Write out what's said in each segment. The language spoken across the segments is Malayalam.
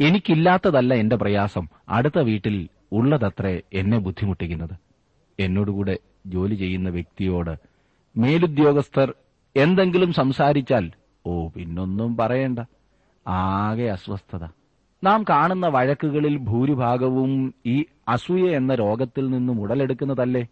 എനിക്കില്ലാത്തതല്ല എന്റെ പ്രയാസം. അടുത്ത വീട്ടിൽ ഉള്ളതത്രേ എന്നെ ബുദ്ധിമുട്ടിക്കുന്നത്. എന്നോടുകൂടെ ജോലി ചെയ്യുന്ന വ്യക്തിയോട് മേലുദ്യോഗസ്ഥർ എന്തെങ്കിലും സംസാരിച്ചാൽ ഓ പിന്നൊന്നും പറയണ്ട. ആകെ അസ്വസ്ഥത. നാം കാണുന്ന വഴക്കുകളിൽ ഭൂരിഭാഗവും ഈ അസൂയ എന്ന രോഗത്തിൽ നിന്നും ഉടലെടുക്കുന്നതല്ലേ?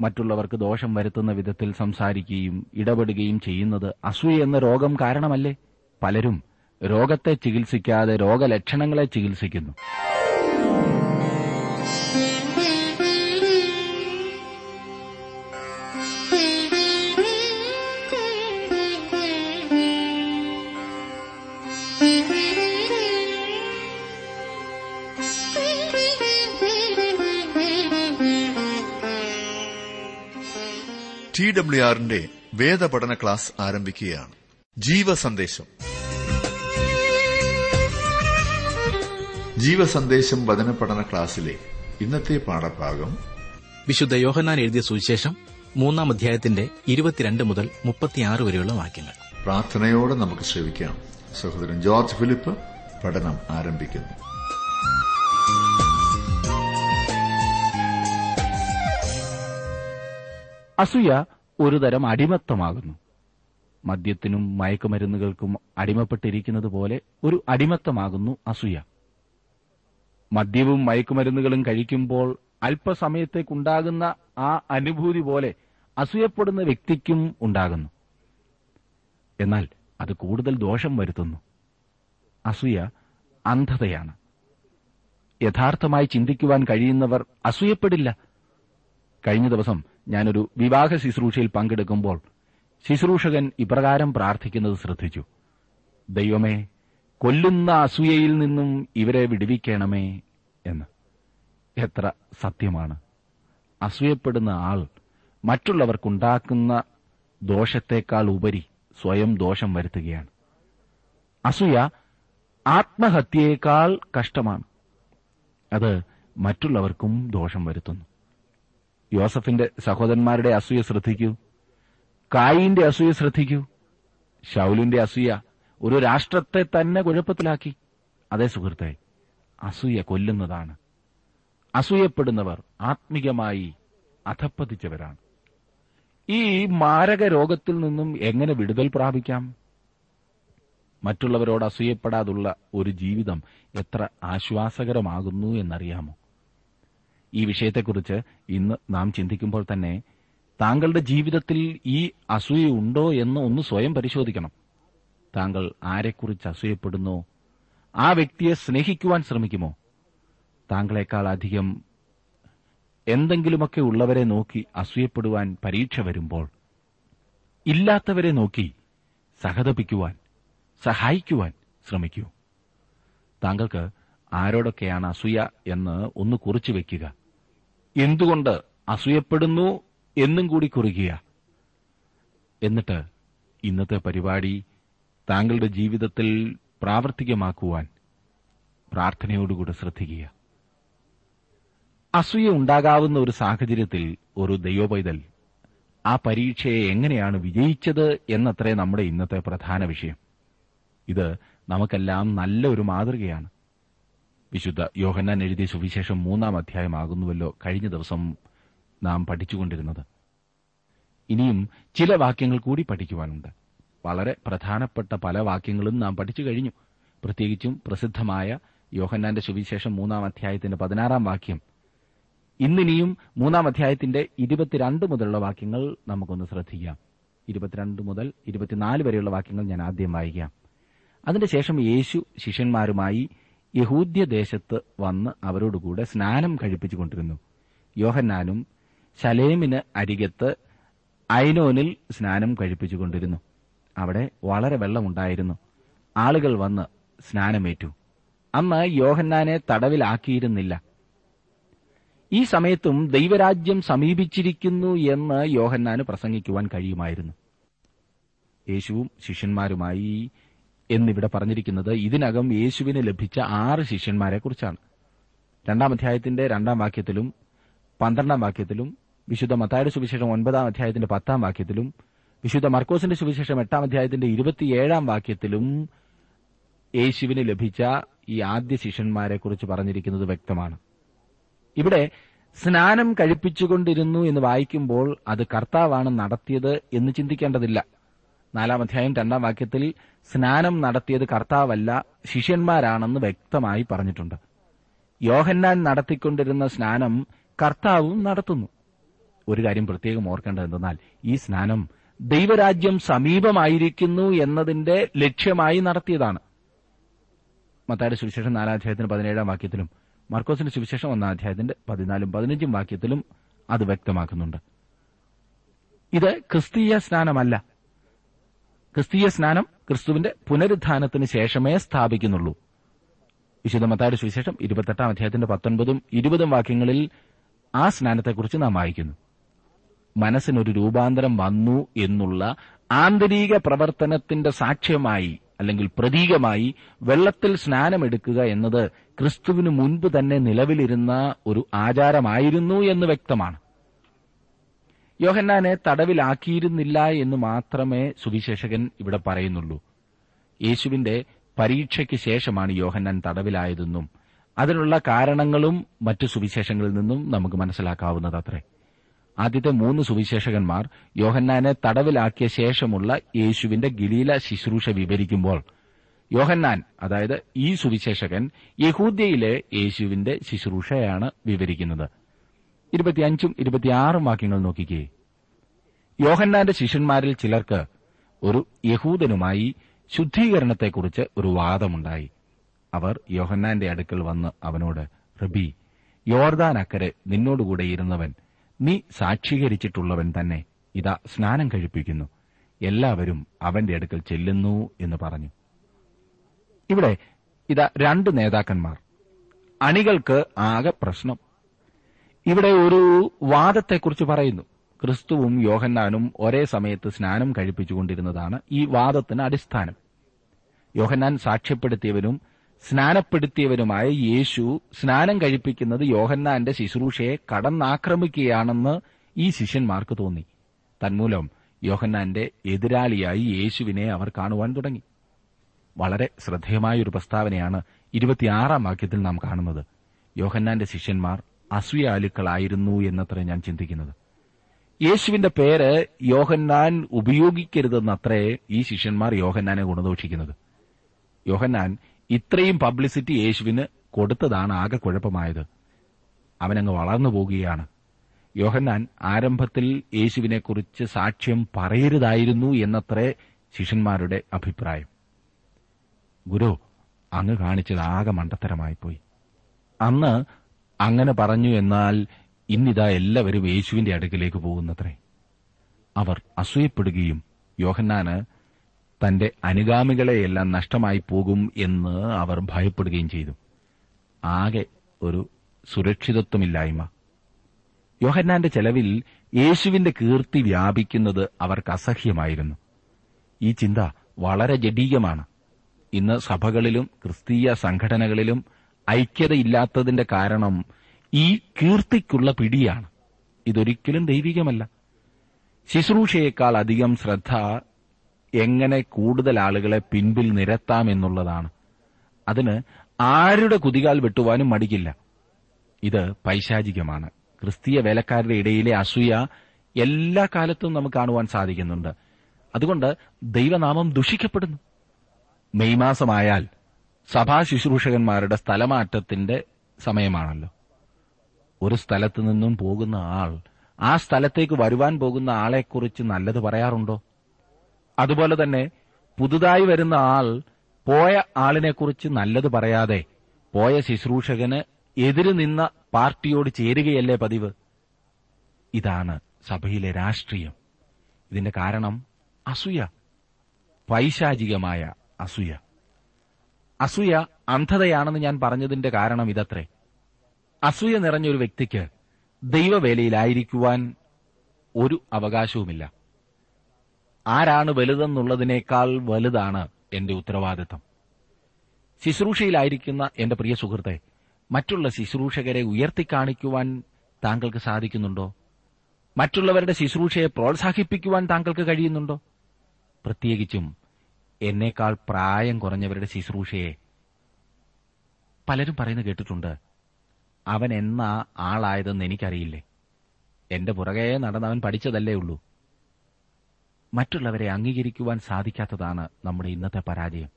മറ്റുള്ളവർക്ക് ദോഷം വരുത്തുന്ന വിധത്തിൽ സംസാരിക്കുകയും ഇടപെടുകയും ചെയ്യുന്നത് അസൂയ എന്ന രോഗം കാരണമല്ലേ? പലരും രോഗത്തെ ചികിത്സിക്കാതെ രോഗലക്ഷണങ്ങളെ ചികിത്സിക്കുന്നു. ടി ഡബ്ല്യു ആറിന്റെ വേദപഠന ക്ലാസ് ആരംഭിക്കുകയാണ്. ജീവസന്ദേശം. ജീവസന്ദേശം വചന പഠന ക്ലാസ്സിലെ ഇന്നത്തെ പാഠഭാഗം വിശുദ്ധ യോഹന്നാൻ എഴുതിയ സുവിശേഷം മൂന്നാം അധ്യായത്തിന്റെ ഇരുപത്തിരണ്ട് മുതൽ മുപ്പത്തിയാറ് വരെയുള്ള വാക്യങ്ങൾ. പ്രാർത്ഥനയോടെ നമുക്ക് ശ്രമിക്കാം സഹോദരൻ ജോർജ് ഫിലിപ്പ് പഠനം ആരംഭിക്കുന്നു. അസൂയ ഒരുതരം അടിമത്തമാകുന്നു. മദ്യത്തിനും മയക്കുമരുന്നുകൾക്കും അടിമപ്പെട്ടിരിക്കുന്നത് പോലെ ഒരു അടിമത്തമാകുന്നു അസൂയ. മദ്യവും മയക്കുമരുന്നുകളും കഴിക്കുമ്പോൾ അല്പസമയത്തേക്കുണ്ടാകുന്ന ആ അനുഭൂതി പോലെ അസൂയപ്പെടുന്ന വ്യക്തിക്കും ഉണ്ടാകുന്നു. എന്നാൽ അത് കൂടുതൽ ദോഷം വരുത്തുന്നു. അസൂയ അന്ധതയാണ്. യഥാർത്ഥമായി ചിന്തിക്കുവാൻ കഴിയുന്നവർ അസൂയപ്പെടില്ല. കഴിഞ്ഞ ദിവസം ഞാനൊരു വിവാഹ ശുശ്രൂഷയിൽ പങ്കെടുക്കുമ്പോൾ ശുശ്രൂഷകൻ ഇപ്രകാരം പ്രാർത്ഥിക്കുന്നത് ശ്രദ്ധിച്ചു. ദൈവമേ കൊല്ലുന്ന അസൂയയിൽ നിന്നും ഇവരെ വിടുവിക്കണമേ എന്ന്. എത്ര സത്യമാണ്. അസൂയപ്പെടുന്ന ആൾ മറ്റുള്ളവർക്കുണ്ടാക്കുന്ന ദോഷത്തേക്കാൾ ഉപരി സ്വയം ദോഷം വരുത്തുകയാണ്. അസൂയ ആത്മഹത്യയേക്കാൾ കഷ്ടമാണ്. അത് മറ്റുള്ളവർക്കും ദോഷം വരുത്തുന്നു. യോസഫിന്റെ സഹോദരന്മാരുടെ അസൂയ ശ്രദ്ധിക്കൂ. കായിന്റെ അസൂയ ശ്രദ്ധിക്കൂ. ഷൌലിന്റെ അസൂയ ഒരു രാഷ്ട്രത്തെ തന്നെ കുഴപ്പത്തിലാക്കി. അതേ സുഹൃത്തെ അസൂയ കൊല്ലുന്നതാണ്. അസൂയപ്പെടുന്നവർ ആത്മീകമായി അധപ്പതിച്ചവരാണ്. ഈ മാരക രോഗത്തിൽ നിന്നും എങ്ങനെ വിടുതൽ പ്രാപിക്കാം? മറ്റുള്ളവരോട് അസൂയപ്പെടാതുള്ള ഒരു ജീവിതം എത്ര ആശ്വാസകരമാകുന്നു എന്നറിയാമോ? ഈ വിഷയത്തെക്കുറിച്ച് ഇന്ന് നാം ചിന്തിക്കുമ്പോൾ തന്നെ താങ്കളുടെ ജീവിതത്തിൽ ഈ അസൂയ ഉണ്ടോ എന്ന് ഒന്ന് സ്വയം പരിശോധിക്കണം. താങ്കൾ ആരെക്കുറിച്ച് അസൂയപ്പെടുന്നോ? ആ വ്യക്തിയെ സ്നേഹിക്കുവാൻ ശ്രമിക്കുമോ? താങ്കളെക്കാൾ അധികം എന്തെങ്കിലുമൊക്കെ ഉള്ളവരെ നോക്കി അസൂയപ്പെടുവാൻ പരീക്ഷ വരുമ്പോൾ ഇല്ലാത്തവരെ നോക്കി സഹതപിക്കുവാൻ സഹായിക്കുവാൻ ശ്രമിക്കൂ. താങ്കൾക്ക് ആരോടൊക്കെയാണ് അസൂയ എന്ന് ഒന്ന് കുറിച്ചു വയ്ക്കുക എന്തുകൊണ്ട് അസൂയപ്പെടുന്നു എന്നും കൂടി കുറിക്കുക. എന്നിട്ട് ഇന്നത്തെ പരിപാടി താങ്കളുടെ ജീവിതത്തിൽ പ്രാവർത്തികമാക്കുവാൻ പ്രാർത്ഥനയോടുകൂടെ ശ്രദ്ധിക്കുക. അസൂയ ഉണ്ടാകാവുന്ന ഒരു സാഹചര്യത്തിൽ ഒരു ദൈവപൈതൽ ആ പരീക്ഷയെ എങ്ങനെയാണ് വിജയിച്ചത് എന്നത്രേ നമ്മുടെ ഇന്നത്തെ പ്രധാന വിഷയം. ഇത് നമുക്കെല്ലാം നല്ല ഒരു മാതൃകയാണ്. വിശുദ്ധ യോഹന്നാൻ എഴുതിയ സുവിശേഷം മൂന്നാം അധ്യായമാകുന്നുവല്ലോ കഴിഞ്ഞ ദിവസം നാം പഠിച്ചുകൊണ്ടിരുന്നത്. ഇനിയും ചില വാക്യങ്ങൾ കൂടി പഠിക്കുവാനുണ്ട്. വളരെ പ്രധാനപ്പെട്ട പല വാക്യങ്ങളും നാം പഠിച്ചു കഴിഞ്ഞു. പ്രത്യേകിച്ചും പ്രസിദ്ധമായ യോഹന്നാന്റെ സുവിശേഷം മൂന്നാം അധ്യായത്തിന്റെ പതിനാറാം വാക്യം. ഇന്നിനിയും മൂന്നാം അധ്യായത്തിന്റെ ഇരുപത്തിരണ്ട് മുതലുള്ള വാക്യങ്ങൾ നമുക്കൊന്ന് ശ്രദ്ധിക്കാം. ഇരുപത്തിരണ്ട് മുതൽ ഇരുപത്തിനാല് വരെയുള്ള വാക്യങ്ങൾ ഞാൻ ആദ്യം വായിക്കാം. അതിനുശേഷം യേശു ശിഷ്യന്മാരുമായി യഹൂദ്യദേശത്ത് വന്ന് അവരോടുകൂടെ സ്നാനം കഴിപ്പിച്ചുകൊണ്ടിരുന്നു യോഹന്നാനും ശലേമിന് അരികത്ത് ഐനോനിൽ സ്നാനം കഴിപ്പിച്ചുകൊണ്ടിരുന്നു അവിടെ വളരെ വെള്ളമുണ്ടായിരുന്നു. ആളുകൾ വന്ന് സ്നാനമേറ്റു. അന്ന് യോഹന്നാനെ തടവിലാക്കിയിരുന്നില്ല. ഈ സമയത്തും ദൈവരാജ്യം സമീപിച്ചിരിക്കുന്നു എന്ന് യോഹന്നാന് പ്രസംഗിക്കുവാൻ കഴിയുമായിരുന്നു. യേശുവും ശിഷ്യന്മാരുമായി എന്നിവിടെ പറഞ്ഞിരിക്കുന്നത് ഇതിനകം യേശുവിന് ലഭിച്ച ആറ് ശിഷ്യന്മാരെക്കുറിച്ചാണ്. രണ്ടാം അധ്യായത്തിന്റെ രണ്ടാം വാക്യത്തിലും പന്ത്രണ്ടാം വാക്യത്തിലും വിശുദ്ധ മത്തായുടെ സുവിശേഷം ഒൻപതാം അധ്യായത്തിന്റെ പത്താം വാക്യത്തിലും വിശുദ്ധ മർക്കോസിന്റെ സുവിശേഷം എട്ടാം അധ്യായത്തിന്റെ ഇരുപത്തിയേഴാം വാക്യത്തിലും യേശുവിന് ലഭിച്ച ഈ ആദ്യ ശിഷ്യന്മാരെ കുറിച്ച് പറഞ്ഞിരിക്കുന്നത് വ്യക്തമാണ്. ഇവിടെ സ്നാനം കഴിപ്പിച്ചുകൊണ്ടിരുന്നു എന്ന് വായിക്കുമ്പോൾ അത് കർത്താവാണ് നടത്തിയത് എന്ന് ചിന്തിക്കേണ്ടതില്ല. നാലാം അധ്യായം രണ്ടാം വാക്യത്തിൽ സ്നാനം നടത്തിയത് കർത്താവല്ല ശിഷ്യന്മാരാണെന്ന് വ്യക്തമായി പറഞ്ഞിട്ടുണ്ട്. യോഹന്നാൻ നടത്തിക്കൊണ്ടിരുന്ന സ്നാനം കർത്താവും നടത്തുന്നു. ഒരു കാര്യം പ്രത്യേകം ഓർക്കേണ്ടത് എന്തെന്നാൽ ഈ സ്നാനം ദൈവരാജ്യം സമീപമായിരിക്കുന്നു എന്നതിന്റെ ലക്ഷ്യമായി നടത്തിയതാണ്. മത്തായുടെ സുവിശേഷം നാലാം അധ്യായത്തിന് പതിനേഴാം വാക്യത്തിലും മർക്കോസിന്റെ സുവിശേഷം ഒന്നാം അധ്യായത്തിന്റെ പതിനാലും പതിനഞ്ചും വാക്യത്തിലും അത് വ്യക്തമാക്കുന്നുണ്ട്. ഇത് ക്രിസ്തീയ സ്നാനമല്ല. ക്രിസ്തീയ സ്നാനം ക്രിസ്തുവിന്റെ പുനരുദ്ധാനത്തിന് ശേഷമേ സ്ഥാപിക്കുന്നുള്ളൂ. വിശുദ്ധ മത്തായുടെ സുവിശേഷം ഇരുപത്തെട്ടാം അധ്യായത്തിന്റെ പത്തൊൻപതും ഇരുപതും വാക്യങ്ങളിൽ ആ സ്നാനത്തെക്കുറിച്ച് നാം വായിക്കുന്നു. മനസ്സിനൊരു രൂപാന്തരം വന്നു എന്നുള്ള ആന്തരിക പ്രവർത്തനത്തിന്റെ സാക്ഷ്യമായി അല്ലെങ്കിൽ പ്രതീകമായി വെള്ളത്തിൽ സ്നാനമെടുക്കുക എന്നത് ക്രിസ്തുവിന് മുൻപ് തന്നെ നിലവിലിരുന്ന ഒരു ആചാരമായിരുന്നു എന്ന് വ്യക്തമാണ്. യോഹന്നാനെ തടവിലാക്കിയിരുന്നില്ല എന്ന് മാത്രമേ സുവിശേഷകൻ ഇവിടെ പറയുന്നുള്ളൂ. യേശുവിന്റെ പരീക്ഷയ്ക്ക് ശേഷമാണ് യോഹന്നാൻ തടവിലായതെന്നും അതിനുള്ള കാരണങ്ങളും മറ്റു സുവിശേഷങ്ങളിൽ നിന്നും നമുക്ക് മനസ്സിലാക്കാവുന്നതത്രേ. ആദ്യത്തെ മൂന്ന് സുവിശേഷകന്മാർ യോഹന്നാനെ തടവിലാക്കിയ ശേഷമുള്ള യേശുവിന്റെ ഗലീല ശുശ്രൂഷ വിവരിക്കുമ്പോൾ. യോഹന്നാൻ അതായത് ഈ സുവിശേഷകൻ യഹൂദ്യയിലെ യേശുവിന്റെ ശുശ്രൂഷയാണ് വിവരിക്കുന്നത്. ഇരുപത്തിയഞ്ചും ഇരുപത്തിയാറും വാക്യങ്ങൾ നോക്കിക്കേ. യോഹന്നാന്റെ ശിഷ്യന്മാരിൽ ചിലർക്ക് ഒരു യഹൂദനുമായി ശുദ്ധീകരണത്തെക്കുറിച്ച് ഒരു വാദമുണ്ടായി. അവർ യോഹന്നാന്റെ അടുക്കൽ വന്ന് അവനോട് റബി യോർദാൻ അക്കരെ നിന്നോടുകൂടെ ഇരുന്നവൻ നീ സാക്ഷീകരിച്ചിട്ടുള്ളവൻ തന്നെ ഇതാ സ്നാനം കഴിപ്പിക്കുന്നു. എല്ലാവരും അവന്റെ അടുക്കൽ ചെല്ലുന്നു എന്ന് പറഞ്ഞു. ഇവിടെ ഇതാ രണ്ട് നേതാക്കന്മാർ. അണികൾക്ക് ആകെ പ്രശ്നം. ഇവിടെ ഒരു വാദത്തെക്കുറിച്ച് പറയുന്നു. ക്രിസ്തുവും യോഹന്നാനും ഒരേ സമയത്ത് സ്നാനം കഴിപ്പിച്ചുകൊണ്ടിരുന്നതാണ് ഈ വാദത്തിന് അടിസ്ഥാനം. യോഹന്നാൻ സാക്ഷ്യപ്പെടുത്തിയവനും സ്നാനപ്പെടുത്തിയവനുമായ യേശു സ്നാനം കഴിപ്പിക്കുന്നത് യോഹന്നാന്റെ ശുശ്രൂഷയെ കടന്നാക്രമിക്കുകയാണെന്ന് ഈ ശിഷ്യന്മാർക്ക് തോന്നി. തന്മൂലം യോഹന്നാന്റെ എതിരാളിയായി യേശുവിനെ അവർ കാണുവാൻ തുടങ്ങി. വളരെ ശ്രദ്ധേയമായ ഒരു പ്രസ്താവനയാണ് ഇരുപത്തിയാറാം വാക്യത്തിൽ നാം കാണുന്നത്. യോഹന്നാന്റെ ശിഷ്യന്മാർ അസൂയാലുക്കളായിരുന്നു എന്നത്രേ ഞാൻ ചിന്തിക്കുന്നത്. യേശുവിന്റെ പേര് യോഹന്നാൻ ഉപയോഗിക്കരുതെന്നത്രേ ഈ ശിഷ്യന്മാർ യോഹന്നാനെ ഗുണദോഷിക്കുന്നത്. യോഹന്നാൻ ഇത്രയും പബ്ലിസിറ്റി യേശുവിന് കൊടുത്തതാണ് ആകെ കുഴപ്പമായത്. അവനങ്ങ് വളർന്നു പോകുകയാണ് യോഹന്നാൻ ആരംഭത്തിൽ യേശുവിനെക്കുറിച്ച് സാക്ഷ്യം പറയരുതായിരുന്നു എന്നത്രേ ശിഷ്യന്മാരുടെ അഭിപ്രായം. ഗുരു അങ്ങ് കാണിച്ചത് ആകെ മണ്ടത്തരമായിപ്പോയി അന്ന് അങ്ങനെ പറഞ്ഞു എന്നാൽ ഇന്നിതാ എല്ലാവരും യേശുവിന്റെ അടുക്കിലേക്ക് പോകുന്നത്രേ. അവർ അസൂയപ്പെടുകയും യോഹന്നാന് തന്റെ അനുഗാമികളെയെല്ലാം നഷ്ടമായി പോകും എന്ന് അവർ ഭയപ്പെടുകയും ചെയ്തു. ആകെ ഒരു സുരക്ഷിതത്വമില്ലായ്മ. യോഹന്നാന്റെ ചെലവിൽ യേശുവിന്റെ കീർത്തി വ്യാപിക്കുന്നത് അവർക്ക് അസഹ്യമായിരുന്നു. ഈ ചിന്ത വളരെ ജഡീകമാണ് ഇന്ന് സഭകളിലും ക്രിസ്തീയ സംഘടനകളിലും ഐക്യതയില്ലാത്തതിന്റെ കാരണം ഈ കീർത്തിക്കുള്ള പിടിയാണ്. ഇതൊരിക്കലും ദൈവികമല്ല. ശുശ്രൂഷയേക്കാൾ അധികം ശ്രദ്ധ എങ്ങനെ കൂടുതൽ ആളുകളെ പിൻപിൽ നിരത്താമെന്നുള്ളതാണ് അതിന് ആരുടെ കുതികാൽ വെട്ടുവാനും മടിക്കില്ല. ഇത് പൈശാചികമാണ്. ക്രിസ്തീയ വേലക്കാരുടെ ഇടയിലെ അസൂയ എല്ലാ കാലത്തും നമുക്ക് കാണുവാൻ സാധിക്കുന്നുണ്ട്. അതുകൊണ്ട് ദൈവനാമം ദുഷിക്കപ്പെടുന്നു. മെയ് മാസമായാൽ സഭാ ശുശ്രൂഷകന്മാരുടെ സ്ഥലമാറ്റത്തിന്റെ സമയമാണല്ലോ. ഒരു സ്ഥലത്തു നിന്നും പോകുന്ന ആൾ ആ സ്ഥലത്തേക്ക് വരുവാൻ പോകുന്ന ആളെക്കുറിച്ച് നല്ലത് പറയാറുണ്ടോ? അതുപോലെ തന്നെ പുതുതായി വരുന്ന ആൾ പോയ ആളിനെക്കുറിച്ച് നല്ലത് പറയാതെ പോയ ശുശ്രൂഷകന് എതിര് നിന്ന പാർട്ടിയോട് ചേരുകയല്ലേ പതിവ്? ഇതാണ് സഭയിലെ രാഷ്ട്രീയം. ഇതിന്റെ കാരണം അസൂയ. പൈശാചികമായ അസൂയ. അസൂയ അന്ധതയാണെന്ന് ഞാൻ പറഞ്ഞതിന്റെ കാരണം ഇതത്രേ. അസൂയ നിറഞ്ഞൊരു വ്യക്തിക്ക് ദൈവവേലയിലായിരിക്കുവാൻ ഒരു അവകാശവുമില്ല. ആരാണ് വലുതെന്നുള്ളതിനേക്കാൾ വലുതാണ് എന്റെ ഉത്തരവാദിത്തം. ശുശ്രൂഷയിലായിരിക്കുന്ന എന്റെ പ്രിയ സുഹൃത്തെ മറ്റുള്ള ശുശ്രൂഷകരെ ഉയർത്തിക്കാണിക്കുവാൻ താങ്കൾക്ക് സാധിക്കുന്നുണ്ടോ? മറ്റുള്ളവരുടെ ശുശ്രൂഷയെ പ്രോത്സാഹിപ്പിക്കുവാൻ താങ്കൾക്ക് കഴിയുന്നുണ്ടോ? പ്രത്യേകിച്ചും എന്നേക്കാൾ പ്രായം കുറഞ്ഞവരുടെ ശുശ്രൂഷയെ. പലരും പറയുന്നു കേട്ടിട്ടുണ്ട് അവൻ എന്നാ ആളായതെന്ന് എനിക്കറിയില്ലേ? എന്റെ പുറകെ നടന്നവൻ പഠിച്ചതല്ലേ ഉള്ളൂ. മറ്റുള്ളവരെ അംഗീകരിക്കുവാൻ സാധിക്കാത്തതാണ് നമ്മുടെ ഇന്നത്തെ പരാജയം.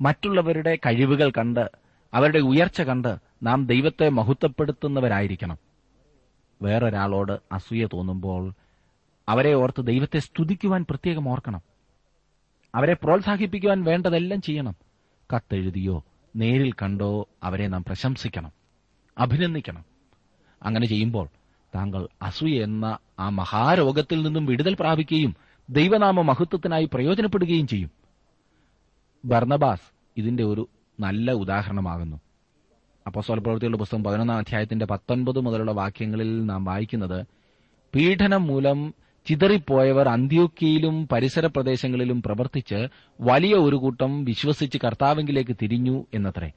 മറ്റുള്ളവരുടെ കഴിവുകൾ കണ്ട് അവരുടെ ഉയർച്ച കണ്ട് നാം ദൈവത്തെ മഹത്വപ്പെടുത്തുന്നവരായിരിക്കണം. വേറൊരാളോട് അസൂയ തോന്നുമ്പോൾ അവരെ ഓർത്ത് ദൈവത്തെ സ്തുതിക്കുവാൻ പ്രത്യേകം ഓർക്കണം. അവരെ പ്രോത്സാഹിപ്പിക്കുവാൻ വേണ്ടതെല്ലാം ചെയ്യണം. കത്തെഴുതിയോ നേരിൽ കണ്ടോ അവരെ നാം പ്രശംസിക്കണം. അഭിനന്ദിക്കണം. അങ്ങനെ ചെയ്യുമ്പോൾ താങ്കൾ അസൂയ എന്ന ആ മഹാരോഗത്തിൽ നിന്നും വിടുതൽ പ്രാപിക്കുകയും ദൈവനാമ മഹത്വത്തിനായി പ്രയോജനപ്പെടുകയും ചെയ്യും. ഭർണബാസ് ഇതിന്റെ ഒരു നല്ല ഉദാഹരണമാകുന്നു. അപ്പോസ്തല പ്രവൃത്തികളുടെ പുസ്തകം പതിനൊന്നാം അധ്യായത്തിന്റെ പത്തൊൻപത് മുതലുള്ള വാക്യങ്ങളിൽ നാം വായിക്കുന്നത് പീഡനം മൂലം ചിതറിപ്പോയവർ അന്ത്യോക്കിയിലും പരിസര പ്രദേശങ്ങളിലും പ്രവർത്തിച്ച് വലിയ ഒരു കൂട്ടം വിശ്വസിച്ച് കർത്താവിംഗിലേക്ക് തിരിഞ്ഞു എന്നത്രേ.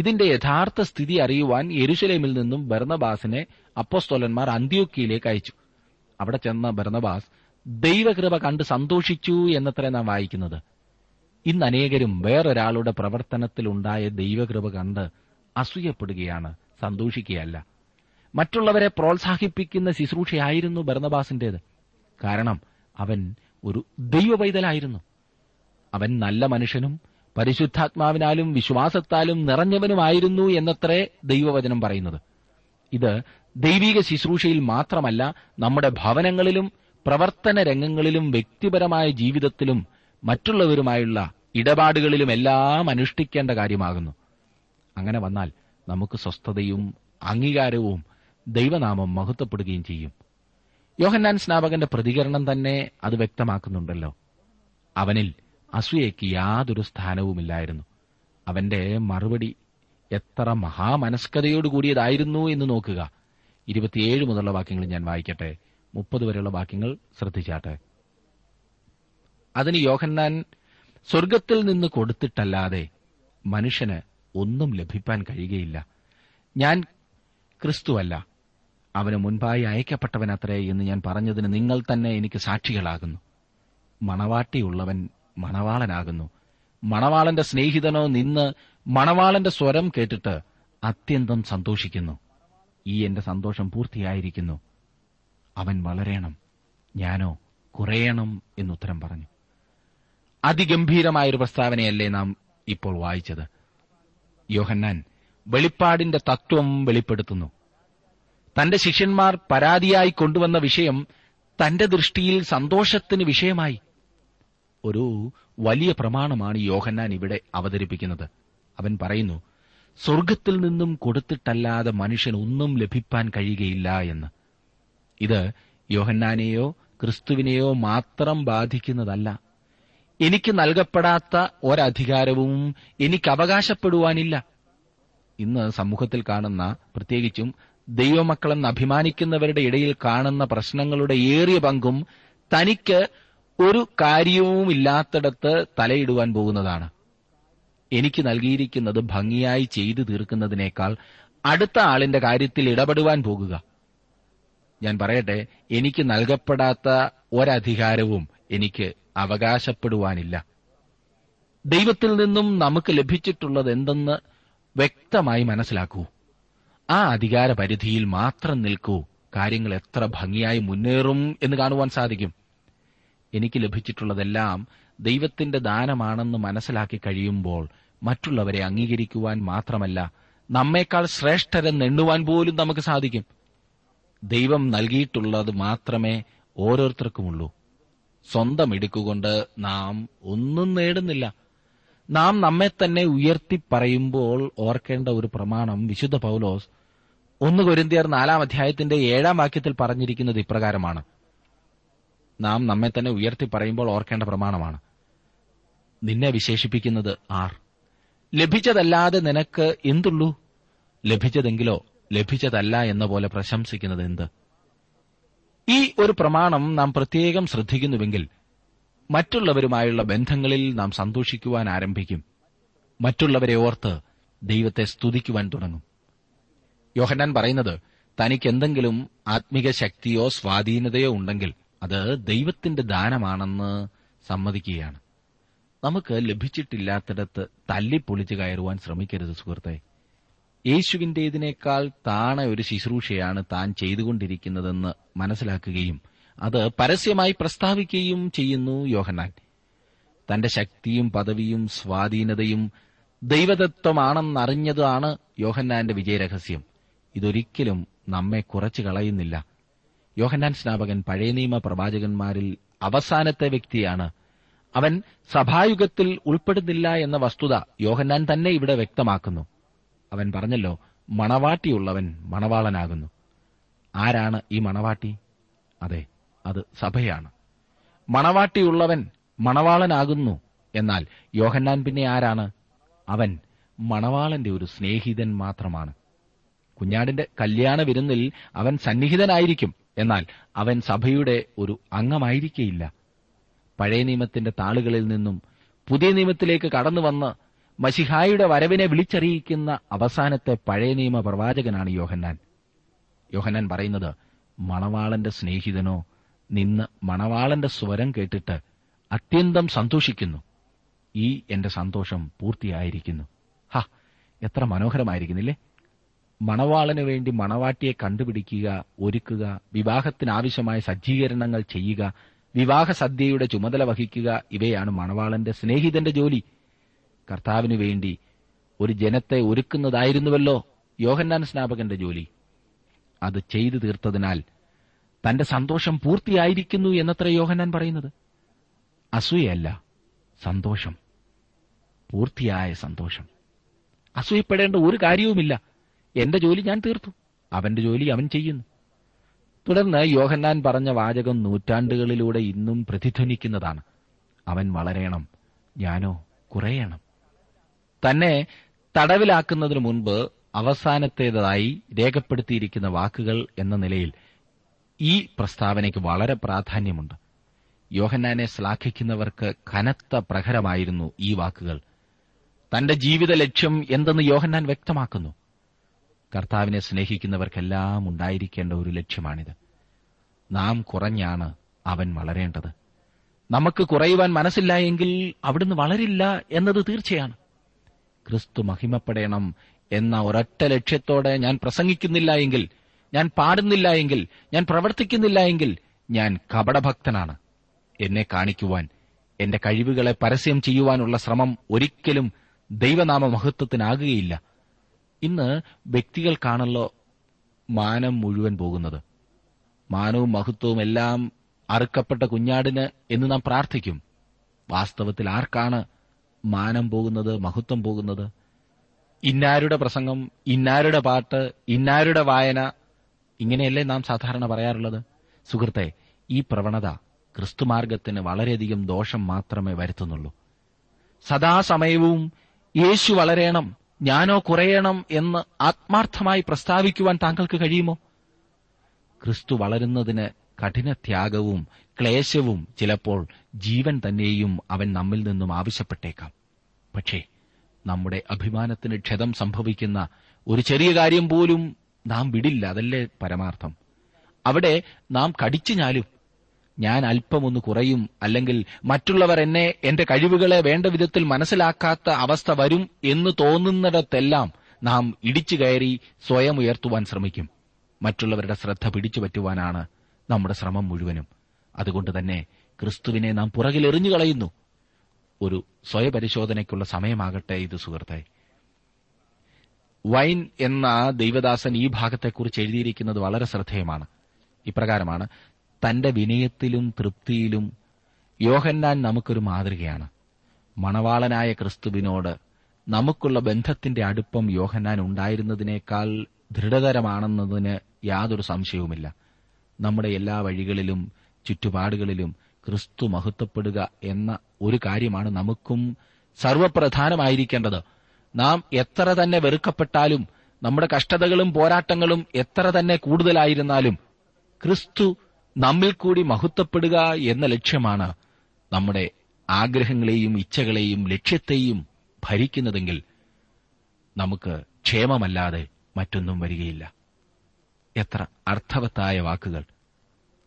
ഇതിന്റെ യഥാർത്ഥ സ്ഥിതി അറിയുവാൻ യെരുശലേമിൽ നിന്നും ബർണബാസിനെ അപ്പോസ്തോലന്മാർ അന്ത്യോക്കിയിലേക്ക് അയച്ചു. അവിടെ ചെന്ന ബർണബാസ് ദൈവകൃപ കണ്ട് സന്തോഷിച്ചു എന്നത്രേ നാം വായിക്കുന്നത്. ഇന്ന് അനേകരും വേറൊരാളുടെ പ്രവർത്തനത്തിലുണ്ടായ ദൈവകൃപ കണ്ട് അസൂയപ്പെടുകയാണ് സന്തോഷിക്കുകയല്ല. മറ്റുള്ളവരെ പ്രോത്സാഹിപ്പിക്കുന്ന ശുശ്രൂഷയായിരുന്നു ഭരണബാസിന്റേത് കാരണം അവൻ ഒരു ദൈവപൈതലായിരുന്നു. അവൻ നല്ല മനുഷ്യനും പരിശുദ്ധാത്മാവിനാലും വിശ്വാസത്താലും നിറഞ്ഞവനുമായിരുന്നു എന്നത്രേ ദൈവവചനം പറയുന്നത്. ഇത് ദൈവിക ശുശ്രൂഷയിൽ മാത്രമല്ല നമ്മുടെ ഭവനങ്ങളിലും പ്രവർത്തന രംഗങ്ങളിലും വ്യക്തിപരമായ ജീവിതത്തിലും മറ്റുള്ളവരുമായുള്ള ഇടപാടുകളിലുമെല്ലാം അനുഷ്ഠിക്കേണ്ട കാര്യമാകുന്നു. അങ്ങനെ വന്നാൽ നമുക്ക് സ്വസ്ഥതയും അംഗീകാരവും ദൈവനാമം മഹത്വപ്പെടുകയും ചെയ്യും. യോഹന്നാൻ സ്നാപകന്റെ പ്രതികരണം തന്നെ അത് വ്യക്തമാക്കുന്നുണ്ടല്ലോ. അവനിൽ അസൂയയ്ക്ക് യാതൊരു സ്ഥാനവുമില്ലായിരുന്നു. അവന്റെ മറുപടി എത്ര മഹാമനസ്കതയോടുകൂടിയതായിരുന്നു എന്ന് നോക്കുക. ഇരുപത്തിയേഴ് മുതലുള്ള വാക്യങ്ങൾ ഞാൻ വായിക്കട്ടെ. മുപ്പത് വരെയുള്ള വാക്യങ്ങൾ ശ്രദ്ധിച്ചാട്ടെ. അതിന് യോഹന്നാൻ സ്വർഗത്തിൽ നിന്ന് കൊടുത്തിട്ടല്ലാതെ മനുഷ്യന് ഒന്നും ലഭിപ്പാൻ കഴിയുകയില്ല. ഞാൻ ക്രിസ്തുവല്ല. അവന് മുൻപായി അയക്കപ്പെട്ടവനത്രേ എന്ന് ഞാൻ പറഞ്ഞതിന് നിങ്ങൾ തന്നെ എനിക്ക് സാക്ഷികളാകുന്നു. മണവാട്ടിയുള്ളവൻ മണവാളനാകുന്നു. മണവാളന്റെ സ്നേഹിതനോ നിന്ന് മണവാളന്റെ സ്വരം കേട്ടിട്ട് അത്യന്തം സന്തോഷിക്കുന്നു. ഈ എന്റെ സന്തോഷം പൂർത്തിയായിരിക്കുന്നു. അവൻ വളരേണം. ഞാനോ കുറയണം എന്നുത്തരം പറഞ്ഞു. അതിഗംഭീരമായൊരു പ്രസ്താവനയല്ലേ നാം ഇപ്പോൾ വായിച്ചത്. യോഹന്നാൻ വെളിപ്പാടിന്റെ തത്വം വെളിപ്പെടുത്തുന്നു. തന്റെ ശിഷ്യന്മാർ പരാതിയായി കൊണ്ടുവന്ന വിഷയം തന്റെ ദൃഷ്ടിയിൽ സന്തോഷത്തിന് വിഷയമായി. ഒരു വലിയ പ്രമാണമാണ് യോഹന്നാൻ ഇവിടെ അവതരിപ്പിക്കുന്നത്. അവൻ പറയുന്നു സ്വർഗത്തിൽ നിന്നും കൊടുത്തിട്ടല്ലാതെ മനുഷ്യൻ ഒന്നും ലഭിപ്പാൻ കഴിയുകയില്ല എന്ന്. ഇത് യോഹന്നാനെയോ ക്രിസ്തുവിനെയോ മാത്രം ബാധിക്കുന്നതല്ല. എനിക്ക് നൽകപ്പെടാത്ത ഒരധികാരവും എനിക്ക് അവകാശപ്പെടുവാനില്ല. ഇന്ന് സമൂഹത്തിൽ കാണുന്ന പ്രത്യേകിച്ചും ദൈവമക്കളെന്ന് അഭിമാനിക്കുന്നവരുടെ ഇടയിൽ കാണുന്ന പ്രശ്നങ്ങളുടെ ഏറിയ പങ്കും തനിക്ക് ഒരു കാര്യവുമില്ലാത്തിടത്ത് തലയിടുവാൻ പോകുന്നതാണ്. എനിക്ക് നൽകിയിരിക്കുന്നത് ഭംഗിയായി ചെയ്തു തീർക്കുന്നതിനേക്കാൾ അടുത്ത ആളിന്റെ കാര്യത്തിൽ ഇടപെടുവാൻ പോകുക. ഞാൻ പറയട്ടെ എനിക്ക് നൽകപ്പെടാത്ത ഒരധികാരവും എനിക്ക് അവകാശപ്പെടുവാനില്ല. ദൈവത്തിൽ നിന്നും നമുക്ക് ലഭിച്ചിട്ടുള്ളത് എന്തെന്ന് വ്യക്തമായി മനസ്സിലാക്കൂ. ആ അധികാര പരിധിയിൽ മാത്രം നിൽക്കൂ. കാര്യങ്ങൾ എത്ര ഭംഗിയായി മുന്നേറും എന്ന് കാണുവാൻ സാധിക്കും. എനിക്ക് ലഭിച്ചിട്ടുള്ളതെല്ലാം ദൈവത്തിന്റെ ദാനമാണെന്ന് മനസ്സിലാക്കി കഴിയുമ്പോൾ മറ്റുള്ളവരെ അംഗീകരിക്കുവാൻ മാത്രമല്ല നമ്മേക്കാൾ ശ്രേഷ്ഠരെന്ന് എണ്ണുവാൻ പോലും നമുക്ക് സാധിക്കും. ദൈവം നൽകിയിട്ടുള്ളത് മാത്രമേ ഓരോരുത്തർക്കുമുള്ളൂ. സ്വന്തം ഇടുക്കുകൊണ്ട് നാം ഒന്നും നേടുന്നില്ല. നാം നമ്മെ തന്നെ ഉയർത്തി പറയുമ്പോൾ ഓർക്കേണ്ട ഒരു പ്രമാണം വിശുദ്ധ പൗലോസ് ഒന്ന് കൊരിന്തിയർ നാലാം അധ്യായത്തിന്റെ ഏഴാം വാക്യത്തിൽ പറഞ്ഞിരിക്കുന്നത് ഇപ്രകാരമാണ്. നാം നമ്മെ തന്നെ ഉയർത്തി പറയുമ്പോൾ ഓർക്കേണ്ട പ്രമാണമാണ്. നിന്നെ വിശേഷിപ്പിക്കുന്നത് ആർ. ലഭിച്ചതല്ലാതെ നിനക്ക് എന്തുള്ളൂ? ലഭിച്ചതെങ്കിലോ ലഭിച്ചതല്ല എന്ന പോലെ പ്രശംസിക്കുന്നത് എന്ത്? ഈ ഒരു പ്രമാണം നാം പ്രത്യേകം ശ്രദ്ധിക്കുന്നുവെങ്കിൽ മറ്റുള്ളവരുമായുള്ള ബന്ധങ്ങളിൽ നാം സന്തോഷിക്കുവാൻ ആരംഭിക്കും. മറ്റുള്ളവരെ ഓർത്ത് ദൈവത്തെ സ്തുതിക്കുവാൻ തുടങ്ങും. യോഹന്നാൻ പറയുന്നത് തനിക്ക് എന്തെങ്കിലും ആത്മിക ശക്തിയോ സ്വാധീനതയോ ഉണ്ടെങ്കിൽ അത് ദൈവത്തിന്റെ ദാനമാണെന്ന് സമ്മതിക്കുകയാണ്. നമുക്ക് ലഭിച്ചിട്ടില്ലാത്തിടത്ത് തല്ലിപ്പൊളിച്ച് കയറുവാൻ ശ്രമിക്കരുത് സുഹൃത്തെ. യേശുവിന്റേതിനേക്കാൾ താണ ഒരു ശുശ്രൂഷയാണ് താൻ ചെയ്തുകൊണ്ടിരിക്കുന്നതെന്ന് മനസ്സിലാക്കുകയും അത് പരസ്യമായി പ്രസ്താവിക്കുകയും ചെയ്യുന്നു യോഹന്നാൻ. തന്റെ ശക്തിയും പദവിയും സ്വാധീനതയും ദൈവതത്വമാണെന്നറിഞ്ഞതാണ് യോഹന്നാന്റെ വിജയരഹസ്യം. ഇതൊരിക്കലും നമ്മെ കുറച്ചു കളയുന്നില്ല. യോഹന്നാൻ സ്നാപകൻ പഴയ നിയമ പ്രവാചകന്മാരിൽ അവസാനത്തെ വ്യക്തിയാണ്. അവൻ സഭായുഗത്തിൽ ഉൾപ്പെടുന്നില്ല എന്ന വസ്തുത യോഹന്നാൻ തന്നെ ഇവിടെ വ്യക്തമാക്കുന്നു. അവൻ പറഞ്ഞല്ലോ മണവാട്ടിയുള്ളവൻ മണവാളനാകുന്നു. ആരാണ് ഈ മണവാട്ടി? അതെ അത് സഭയാണ്. മണവാട്ടിയുള്ളവൻ മണവാളനാകുന്നു എന്നാൽ യോഹന്നാൻ പിന്നെ ആരാണ്? അവൻ മണവാളന്റെ ഒരു സ്നേഹിതൻ മാത്രമാണ്. കുഞ്ഞാടിന്റെ കല്യാണ വിരുന്നിൽ അവൻ സന്നിഹിതനായിരിക്കും. എന്നാൽ അവൻ സഭയുടെ ഒരു അംഗമായിരിക്കയില്ല. പഴയ നിയമത്തിന്റെ താളുകളിൽ നിന്നും പുതിയ നിയമത്തിലേക്ക് കടന്നുവന്ന് മഷിഹായുടെ വരവിനെ വിളിച്ചറിയിക്കുന്ന അവസാനത്തെ പഴയ നിയമ പ്രവാചകനാണ് യോഹന്നാൻ. യോഹന്നാൻ പറയുന്നത് മണവാളന്റെ സ്നേഹിതനോ നിന്ന് മണവാളന്റെ സ്വരം കേട്ടിട്ട് അത്യന്തം സന്തോഷിക്കുന്നു. ഈ എന്റെ സന്തോഷം പൂർത്തിയായിരിക്കുന്നു. ഹ എത്ര മനോഹരമായിരിക്കുന്നില്ലേ? മണവാളനു വേണ്ടി മണവാട്ടിയെ കണ്ടുപിടിക്കുക ഒരുക്കുക വിവാഹത്തിനാവശ്യമായ സജ്ജീകരണങ്ങൾ ചെയ്യുക വിവാഹ സദ്യയുടെ ചുമതല വഹിക്കുക ഇവയാണ് മണവാളന്റെ സ്നേഹിതന്റെ ജോലി. കർത്താവിനു വേണ്ടി ഒരു ജനത്തെ ഒരുക്കുന്നതായിരുന്നുവല്ലോ യോഹന്നാൻ സ്നാപകന്റെ ജോലി. അത് ചെയ്തു തീർത്തതിനാൽ തന്റെ സന്തോഷം പൂർത്തിയായിരിക്കുന്നു എന്നത്ര യോഹന്നാൻ പറയുന്നത്? അസൂയല്ല സന്തോഷം. പൂർത്തിയായ സന്തോഷം. അസൂയപ്പെടേണ്ട ഒരു കാര്യവുമില്ല. എന്റെ ജോലി ഞാൻ തീർത്തു. അവന്റെ ജോലി അവൻ ചെയ്യുന്നു. തുടർന്ന് യോഹന്നാൻ പറഞ്ഞ വാചകം നൂറ്റാണ്ടുകളിലൂടെ ഇന്നും പ്രതിധ്വനിക്കുന്നതാണ്. അവൻ വളരെയണം ഞാനോ കുറയണം. തന്നെ തടവിലാക്കുന്നതിനു മുൻപ് അവസാനത്തേതായി രേഖപ്പെടുത്തിയിരിക്കുന്ന വാക്കുകൾ എന്ന നിലയിൽ ഈ പ്രസ്താവനയ്ക്ക് വളരെ പ്രാധാന്യമുണ്ട്. യോഹന്നാനെ ശ്ലാഘിക്കുന്നവർക്ക് കനത്ത പ്രഹരമായിരുന്നു ഈ വാക്കുകൾ. തന്റെ ജീവിത ലക്ഷ്യം എന്തെന്ന് യോഹന്നാൻ വ്യക്തമാക്കുന്നു. കർത്താവിനെ സ്നേഹിക്കുന്നവർക്കെല്ലാം ഉണ്ടായിരിക്കേണ്ട ഒരു ലക്ഷ്യമാണിത്. നാം കുറഞ്ഞാണ് അവൻ വളരേണ്ടത്. നമുക്ക് കുറയുവാൻ മനസ്സില്ല എങ്കിൽ അവിടുന്ന് വളരില്ല എന്നത് തീർച്ചയാണ്. ക്രിസ്തു മഹിമപ്പെടണം എന്ന ഒരൊറ്റ ലക്ഷ്യത്തോടെ ഞാൻ പ്രസംഗിക്കുന്നില്ല എങ്കിൽ ഞാൻ പാടുന്നില്ല എങ്കിൽ ഞാൻ പ്രവർത്തിക്കുന്നില്ല എങ്കിൽ ഞാൻ കപടഭക്തനാണ്. എന്നെ കാണിക്കുവാൻ എന്റെ കഴിവുകളെ പരസ്യം ചെയ്യുവാനുള്ള ശ്രമം ഒരിക്കലും ദൈവനാമ മഹത്വത്തിനാകുകയില്ല ഇന്ന് വ്യക്തികൾക്കാണല്ലോ മാനം മുഴുവൻ പോകുന്നത്. മാനവും മഹത്വവും എല്ലാം അറുക്കപ്പെട്ട കുഞ്ഞാടിന് എന്ന് നാം പ്രാർത്ഥിക്കും. വാസ്തവത്തിൽ ആർക്കാണ് മാനം പോകുന്നത് മഹത്വം പോകുന്നത്? ഇന്നാരുടെ പ്രസംഗം ഇന്നാരുടെ പാട്ട് ഇന്നാരുടെ വായന? ഇങ്ങനെയല്ലേ നാം സാധാരണ പറയാറുള്ളത്? സുഹൃത്തെ ഈ പ്രവണത ക്രിസ്തുമാർഗത്തിന് വളരെയധികം ദോഷം മാത്രമേ വരുത്തുന്നുള്ളൂ. സദാസമയവും യേശു വളരേണം. ഞാനോ കുറയണം എന്ന് ആത്മാർത്ഥമായി പ്രസ്താവിക്കുവാൻ താങ്കൾക്ക് കഴിയുമോ? ക്രിസ്തു വളരുന്നതിന് കഠിനത്യാഗവും ക്ലേശവും ചിലപ്പോൾ ജീവൻ തന്നെയും അവൻ നമ്മിൽ നിന്നും ആവശ്യപ്പെട്ടേക്കാം. പക്ഷേ നമ്മുടെ അഭിമാനത്തിന് ക്ഷതം സംഭവിക്കുന്ന ഒരു ചെറിയ കാര്യം പോലും നാം വിടില്ല അതല്ലേ പരമാർത്ഥം? അവിടെ നാം കടിച്ചു ഞാലും. ഞാൻ അല്പമൊന്ന് കുറയും അല്ലെങ്കിൽ മറ്റുള്ളവർ എന്നെ എന്റെ കഴിവുകളെ വേണ്ട വിധത്തിൽ മനസ്സിലാക്കാത്ത അവസ്ഥ വരും എന്ന് തോന്നുന്നിടത്തെല്ലാം നാം ഇടിച്ചു കയറി സ്വയം ഉയർത്തുവാൻ ശ്രമിക്കും. മറ്റുള്ളവരുടെ ശ്രദ്ധ പിടിച്ചു പറ്റുവാനാണ് നമ്മുടെ ശ്രമം മുഴുവനും. അതുകൊണ്ട് തന്നെ ക്രിസ്തുവിനെ നാം പുറകിൽ എറിഞ്ഞു കളയുന്നു. ഒരു സ്വയപരിശോധനയ്ക്കുള്ള സമയമാകട്ടെ ഇത് സുഹൃത്തെ. വൈൻ എന്ന ദൈവദാസൻ ഈ ഭാഗത്തെക്കുറിച്ച് എഴുതിയിരിക്കുന്നത് വളരെ ശ്രദ്ധേയമാണ്. ഇപ്രകാരമാണ് തന്റെ വിനയത്തിലും തൃപ്തിയിലും യോഹന്നാൻ നമുക്കൊരു മാതൃകയാണ്. മണവാളനായ ക്രിസ്തുവിനോട് നമുക്കുള്ള ബന്ധത്തിന്റെ അടുപ്പം യോഹന്നാൻ ഉണ്ടായിരുന്നതിനേക്കാൾ ദൃഢതരമാണെന്നതിന് യാതൊരു സംശയവുമില്ല. നമ്മുടെ എല്ലാ വഴികളിലും ചുറ്റുപാടുകളിലും ക്രിസ്തു മഹത്വപ്പെടുക എന്ന ഒരു കാര്യമാണ് നമുക്കും സർവപ്രധാനമായിരിക്കേണ്ടത്. നാം എത്ര തന്നെ വെറുക്കപ്പെട്ടാലും നമ്മുടെ കഷ്ടതകളും പോരാട്ടങ്ങളും എത്ര തന്നെ കൂടുതലായിരുന്നാലും ക്രിസ്തു നമ്മിൽ കൂടി മഹത്വപ്പെടുക എന്ന ലക്ഷ്യമാണ് നമ്മുടെ ആഗ്രഹങ്ങളെയും ഇച്ഛകളെയും ലക്ഷ്യത്തെയും ഭരിക്കുന്നതെങ്കിൽ നമുക്ക് ക്ഷേമമല്ലാതെ മറ്റൊന്നും വരികയില്ല. എത്ര അർത്ഥവത്തായ വാക്കുകൾ.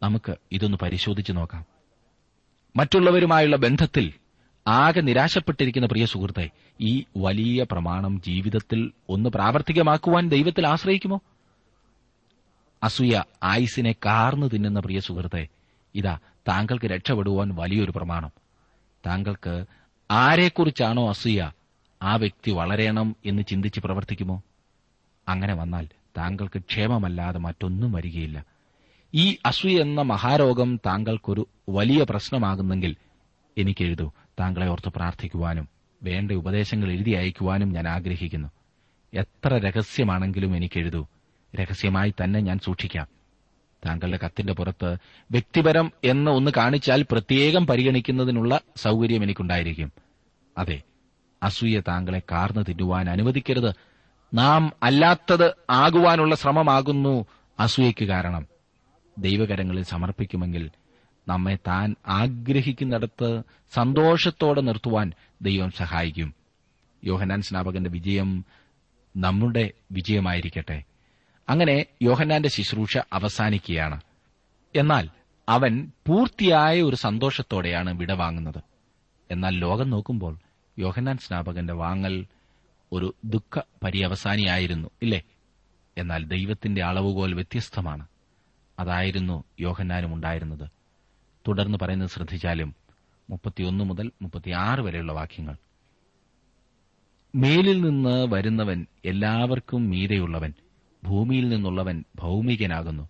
നമുക്ക് ഇതൊന്ന് പരിശോധിച്ചു നോക്കാം. മറ്റുള്ളവരുമായുള്ള ബന്ധത്തിൽ ആകെ നിരാശപ്പെട്ടിരിക്കുന്ന പ്രിയ സുഹൃത്തെ ഈ വലിയ പ്രമാണം ജീവിതത്തിൽ ഒന്ന് പ്രാവർത്തികമാക്കുവാൻ ദൈവത്തിൽ ആശ്രയിക്കുമോ? അസൂയ ആയുസിനെ കാർന്നു തിന്നുന്ന പ്രിയ സുഹൃത്തെ ഇതാ താങ്കൾക്ക് രക്ഷപ്പെടുവാൻ വലിയൊരു പ്രമാണം. താങ്കൾക്ക് ആരെക്കുറിച്ചാണോ അസൂയ ആ വ്യക്തി വളരണം എന്ന് ചിന്തിച്ച് പ്രവർത്തിക്കുമോ? അങ്ങനെ വന്നാൽ താങ്കൾക്ക് ക്ഷേമമല്ലാതെ മറ്റൊന്നും വരികയില്ല. ഈ അസൂയ എന്ന മഹാരോഗം താങ്കൾക്കൊരു വലിയ പ്രശ്നമാകുന്നെങ്കിൽ എനിക്കെഴുതൂ. താങ്കളെ ഓർത്ത് പ്രാർത്ഥിക്കുവാനും വേണ്ട ഉപദേശങ്ങൾ എഴുതി അയക്കുവാനും ഞാൻ ആഗ്രഹിക്കുന്നു. എത്ര രഹസ്യമാണെങ്കിലും എനിക്കെഴുതൂ. രഹസ്യമായി തന്നെ ഞാൻ സൂക്ഷിക്കാം. താങ്കളുടെ കത്തിന്റെ പുറത്ത് വ്യക്തിപരം എന്ന് ഒന്ന് കാണിച്ചാൽ പ്രത്യേകം പരിഗണിക്കുന്നതിനുള്ള സൌകര്യം എനിക്കുണ്ടായിരിക്കും. അതെ അസൂയ താങ്കളെ കാർന്നു തിന്നുവാൻ അനുവദിക്കരുത്. നാം അല്ലാത്തത് ആകുവാനുള്ള ശ്രമമാകുന്നു അസൂയയ്ക്ക് കാരണം. ദൈവകരങ്ങളിൽ സമർപ്പിക്കുമെങ്കിൽ നമ്മെ താൻ ആഗ്രഹിക്കുന്നിടത്ത് സന്തോഷത്തോടെ നിർത്തുവാൻ ദൈവം സഹായിക്കും. യോഹനാൻ സ്നാപകന്റെ വിജയം നമ്മുടെ വിജയമായിരിക്കട്ടെ. അങ്ങനെ യോഹന്നാന്റെ ശുശ്രൂഷ അവസാനിക്കുകയാണ്. എന്നാൽ അവൻ പൂർത്തിയായ ഒരു സന്തോഷത്തോടെയാണ് വിടവാങ്ങുന്നത് എന്നാൽ ലോകം നോക്കുമ്പോൾ യോഹന്നാൻ സ്നാപകന്റെ വാങ്ങൽ ഒരു ദുഃഖ പര്യവസാനിയായിരുന്നു ഇല്ലേ? എന്നാൽ ദൈവത്തിന്റെ അളവുകോൽ വ്യത്യസ്തമാണ്. അതായിരുന്നു യോഹന്നാനും ഉണ്ടായിരുന്നത്. തുടർന്ന് പറയുന്നത് ശ്രദ്ധിച്ചാലും മുപ്പത്തിയൊന്ന് മുതൽ മുപ്പത്തിയാറ് വരെയുള്ള വാക്യങ്ങൾ. മേലിൽ നിന്ന് വരുന്നവൻ എല്ലാവർക്കും മീതെയുള്ളവൻ. ഭൂമിയിൽ നിന്നുള്ളവൻ ഭൗമികനാകുന്നു.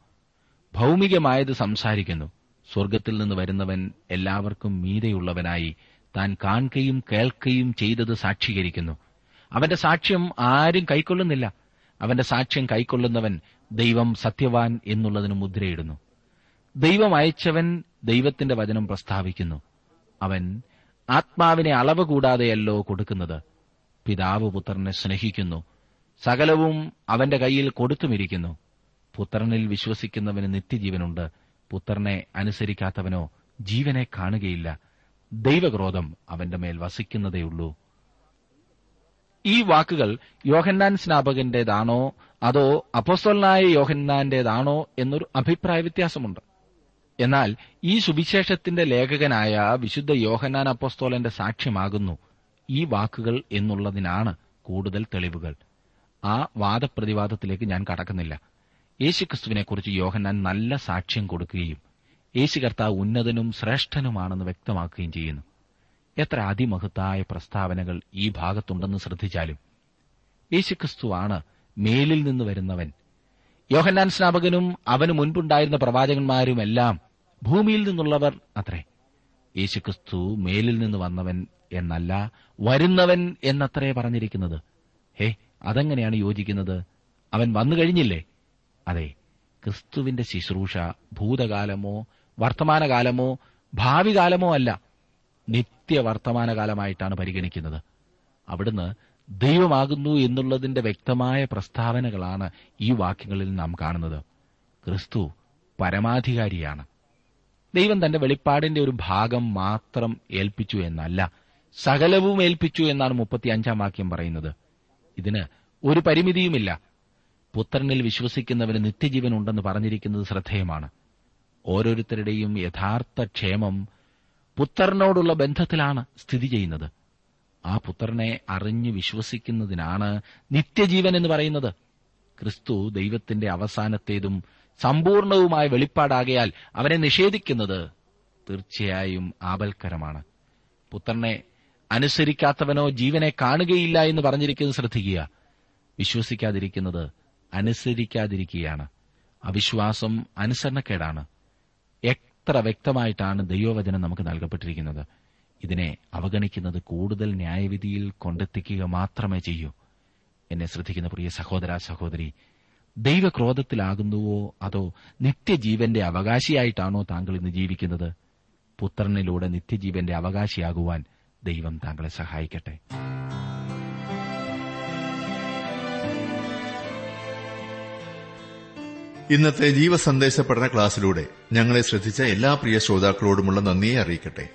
ഭൗമികമായത് സംസാരിക്കുന്നു. സ്വർഗത്തിൽ നിന്ന് വരുന്നവൻ എല്ലാവർക്കും മീതെയുള്ളവനായി താൻ കാണുകയും കേൾക്കുകയും ചെയ്തത് സാക്ഷീകരിക്കുന്നു. അവന്റെ സാക്ഷ്യം ആരും കൈക്കൊള്ളുന്നില്ല. അവന്റെ സാക്ഷ്യം കൈക്കൊള്ളുന്നവൻ ദൈവം സത്യവാൻ എന്നുള്ളതിന് മുദ്രയിടുന്നു. ദൈവം അയച്ചവൻ ദൈവത്തിന്റെ വചനം പ്രസ്താവിക്കുന്നു. അവൻ ആത്മാവിനെ അളവ് കൂടാതെയല്ലോ കൊടുക്കുന്നത്. പിതാവ് പുത്രനെ സ്നേഹിക്കുന്നു. സകലവും അവന്റെ കയ്യിൽ കൊടുത്തുമിരിക്കുന്നു. പുത്രനിൽ വിശ്വസിക്കുന്നവന് നിത്യജീവനുണ്ട്. പുത്രനെ അനുസരിക്കാത്തവനോ ജീവനെ കാണുകയില്ല. ദൈവക്രോധം അവന്റെ മേൽ വസിക്കുന്നതേയുള്ളൂ. ഈ വാക്കുകൾ യോഹന്നാൻ സ്നാപകന്റേതാണോ അതോ അപ്പോസ്തലനായ യോഹന്നാന്റേതാണോ എന്നൊരു അഭിപ്രായ വ്യത്യാസമുണ്ട്. എന്നാൽ ഈ സുവിശേഷത്തിന്റെ ലേഖകനായ വിശുദ്ധ യോഹന്നാൻ അപ്പോസ്തോലന്റെ സാക്ഷ്യമാകുന്നു ഈ വാക്കുകൾ എന്നുള്ളതിനാണ് കൂടുതൽ തെളിവുകൾ. ആ വാദപ്രതിവാദത്തിലേക്ക് ഞാൻ കടക്കുന്നില്ല. യേശുക്രിസ്തുവിനെക്കുറിച്ച് യോഹന്നാൻ നല്ല സാക്ഷ്യം കൊടുക്കുകയും യേശു കർത്താവ് ഉന്നതനും ശ്രേഷ്ഠനുമാണെന്ന് വ്യക്തമാക്കുകയും ചെയ്യുന്നു. എത്ര അതിമഹത്തായ പ്രസ്താവനകൾ ഈ ഭാഗത്തുണ്ടെന്ന് ശ്രദ്ധിച്ചാലും യേശുക്രിസ്തുവാണ് മേലിൽ നിന്ന് വരുന്നവൻ. യോഹന്നാൻ സ്നാപകനും അവന് മുൻപുണ്ടായിരുന്ന പ്രവാചകന്മാരുമെല്ലാം ഭൂമിയിൽ നിന്നുള്ളവർ അത്രേ. യേശുക്രിസ്തു മേലിൽ നിന്ന് വന്നവൻ എന്നല്ല വരുന്നവൻ എന്നത്രേ പറഞ്ഞിരിക്കുന്നത്. ഹേ അതെങ്ങനെയാണ് യോജിക്കുന്നത്? അവൻ വന്നു കഴിഞ്ഞില്ലേ? അതെ ക്രിസ്തുവിന്റെ ശുശ്രൂഷ ഭൂതകാലമോ വർത്തമാനകാലമോ ഭാവി കാലമോ അല്ല നിത്യവർത്തമാനകാലമായിട്ടാണ് പരിഗണിക്കുന്നത്. അവിടുന്ന് ദൈവമാകുന്നു എന്നുള്ളതിന്റെ വ്യക്തമായ പ്രസ്താവനകളാണ് ഈ വാക്യങ്ങളിൽ നാം കാണുന്നത്. ക്രിസ്തു പരമാധികാരിയാണ്. ദൈവം തന്റെ വെളിപ്പാടിന്റെ ഒരു ഭാഗം മാത്രം ഏൽപ്പിച്ചു എന്നല്ല സകലവും ഏൽപ്പിച്ചു എന്നാണ് മുപ്പത്തിയഞ്ചാം വാക്യം പറയുന്നത്. ഇതിന് ഒരു പരിമിതിയുമില്ല. പുത്രനിൽ വിശ്വസിക്കുന്നവന് നിത്യജീവൻ ഉണ്ടെന്ന് പറഞ്ഞിരിക്കുന്നത് ശ്രദ്ധേയമാണ്. ഓരോരുത്തരുടെയും യഥാർത്ഥ ക്ഷേമം പുത്രനോടുള്ള ബന്ധത്തിലാണ് സ്ഥിതി ചെയ്യുന്നത്. ആ പുത്രനെ അറിഞ്ഞു വിശ്വസിക്കുന്നതിനാണ് നിത്യജീവൻ എന്ന് പറയുന്നത്. ക്രിസ്തു ദൈവത്തിന്റെ അവസാനത്തേതും സമ്പൂർണവുമായ വെളിപ്പാടാകയാൽ അവനെ നിഷേധിക്കുന്നത് തീർച്ചയായും ആപൽക്കരമാണ്. പുത്രനെ അനുസരിക്കാത്തവനോ ജീവനെ കാണുകയില്ല എന്ന് പറഞ്ഞിരിക്കുന്നത് ശ്രദ്ധിക്കുക. വിശ്വസിക്കാതിരിക്കുന്നത് അനുസരിക്കാതിരിക്കുകയാണ്. അവിശ്വാസം അനുസരണക്കേടാണ്. എത്ര വ്യക്തമായിട്ടാണ് ദൈവവചനം നമുക്ക് നൽകപ്പെട്ടിരിക്കുന്നത്. ഇതിനെ അവഗണിക്കുന്നത് കൂടുതൽ ന്യായവിധിയിൽ കൊണ്ടെത്തിക്കുക മാത്രമേ ചെയ്യൂ. എന്നെ ശ്രദ്ധിക്കുന്ന പ്രിയ സഹോദര സഹോദരി ദൈവക്രോധത്തിലാകുന്നുവോ അതോ നിത്യജീവന്റെ അവകാശിയായിട്ടാണോ താങ്കൾ ഇന്ന് ജീവിക്കുന്നത്? പുത്രനിലൂടെ നിത്യജീവന്റെ അവകാശിയാകുവാൻ ദൈവം താങ്കളെ സഹായിക്കട്ടെ. ഇന്നത്തെ ജീവസന്ദേശ പഠന ക്ലാസ്സിലൂടെ ഞങ്ങളെ ശ്രദ്ധിച്ച എല്ലാ പ്രിയ ശ്രോതാക്കളോടുമുള്ള നന്ദിയെ അറിയിക്കട്ടെ.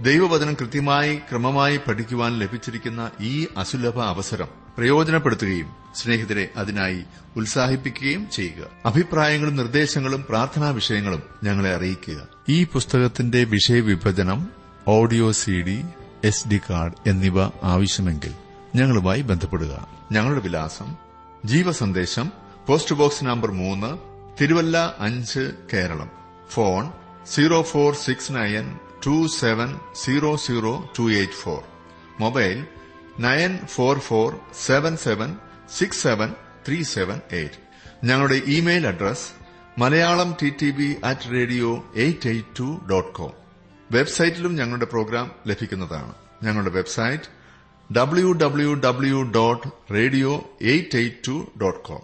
ദൈവവചനം കൃത്യമായി ക്രമമായി പഠിക്കുവാൻ ലഭിച്ചിരിക്കുന്ന ഈ അസുലഭ അവസരം പ്രയോജനപ്പെടുത്തുകയും സ്നേഹിതരെ അതിനായി ഉത്സാഹിപ്പിക്കുകയും ചെയ്യുക. അഭിപ്രായങ്ങളും നിർദ്ദേശങ്ങളും പ്രാർത്ഥനാ വിഷയങ്ങളും ഞങ്ങളെ അറിയിക്കുക. ഈ പുസ്തകത്തിന്റെ വിഷയവിഭജനം audio C S D card എന്നിവ ആവശ്യമെങ്കിൽ ഞങ്ങളുമായി ബന്ധപ്പെടുക. ഞങ്ങളുടെ വിലാസം ജീവസന്ദേശം പോസ്റ്റ് ബോക്സ് നമ്പർ മൂന്ന് തിരുവല്ല അഞ്ച് Keralam. Phone zero four six nine two seven zero zero two eight four. Mobile nine four four seven seven six seven three seven eight. ഞങ്ങളുടെ email address Malayalam T T B at radio eight eight two dot com. വെബ്സൈറ്റിലും ഞങ്ങളുടെ പ്രോഗ്രാം ലഭിക്കുന്നതാണ്. ഞങ്ങളുടെ website W W W dot radio eight eight two dot com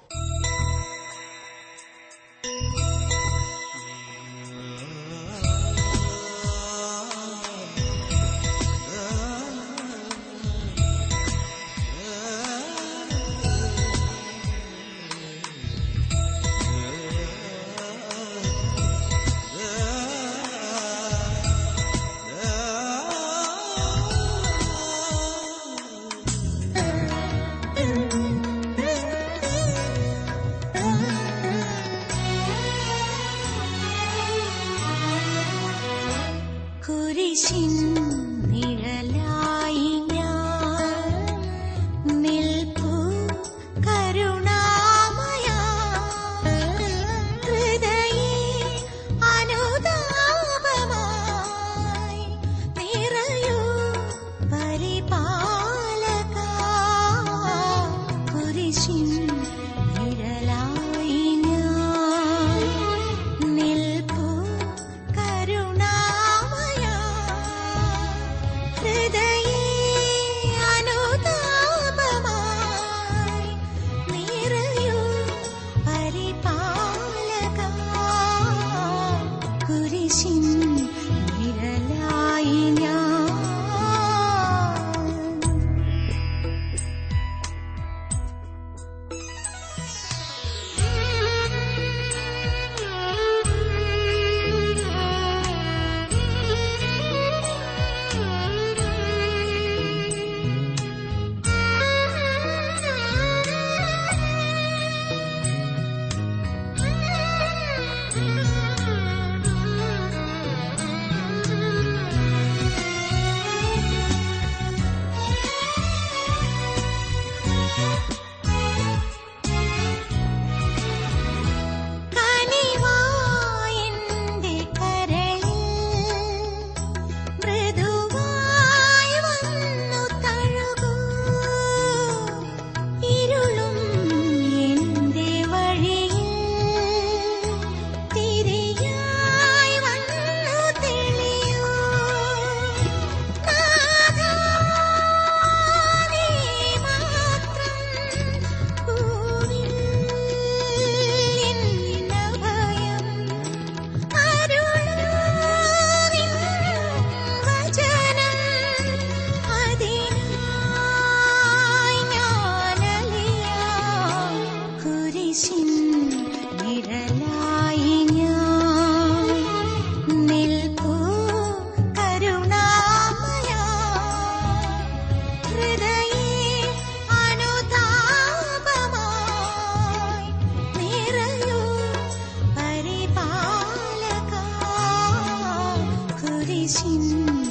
心。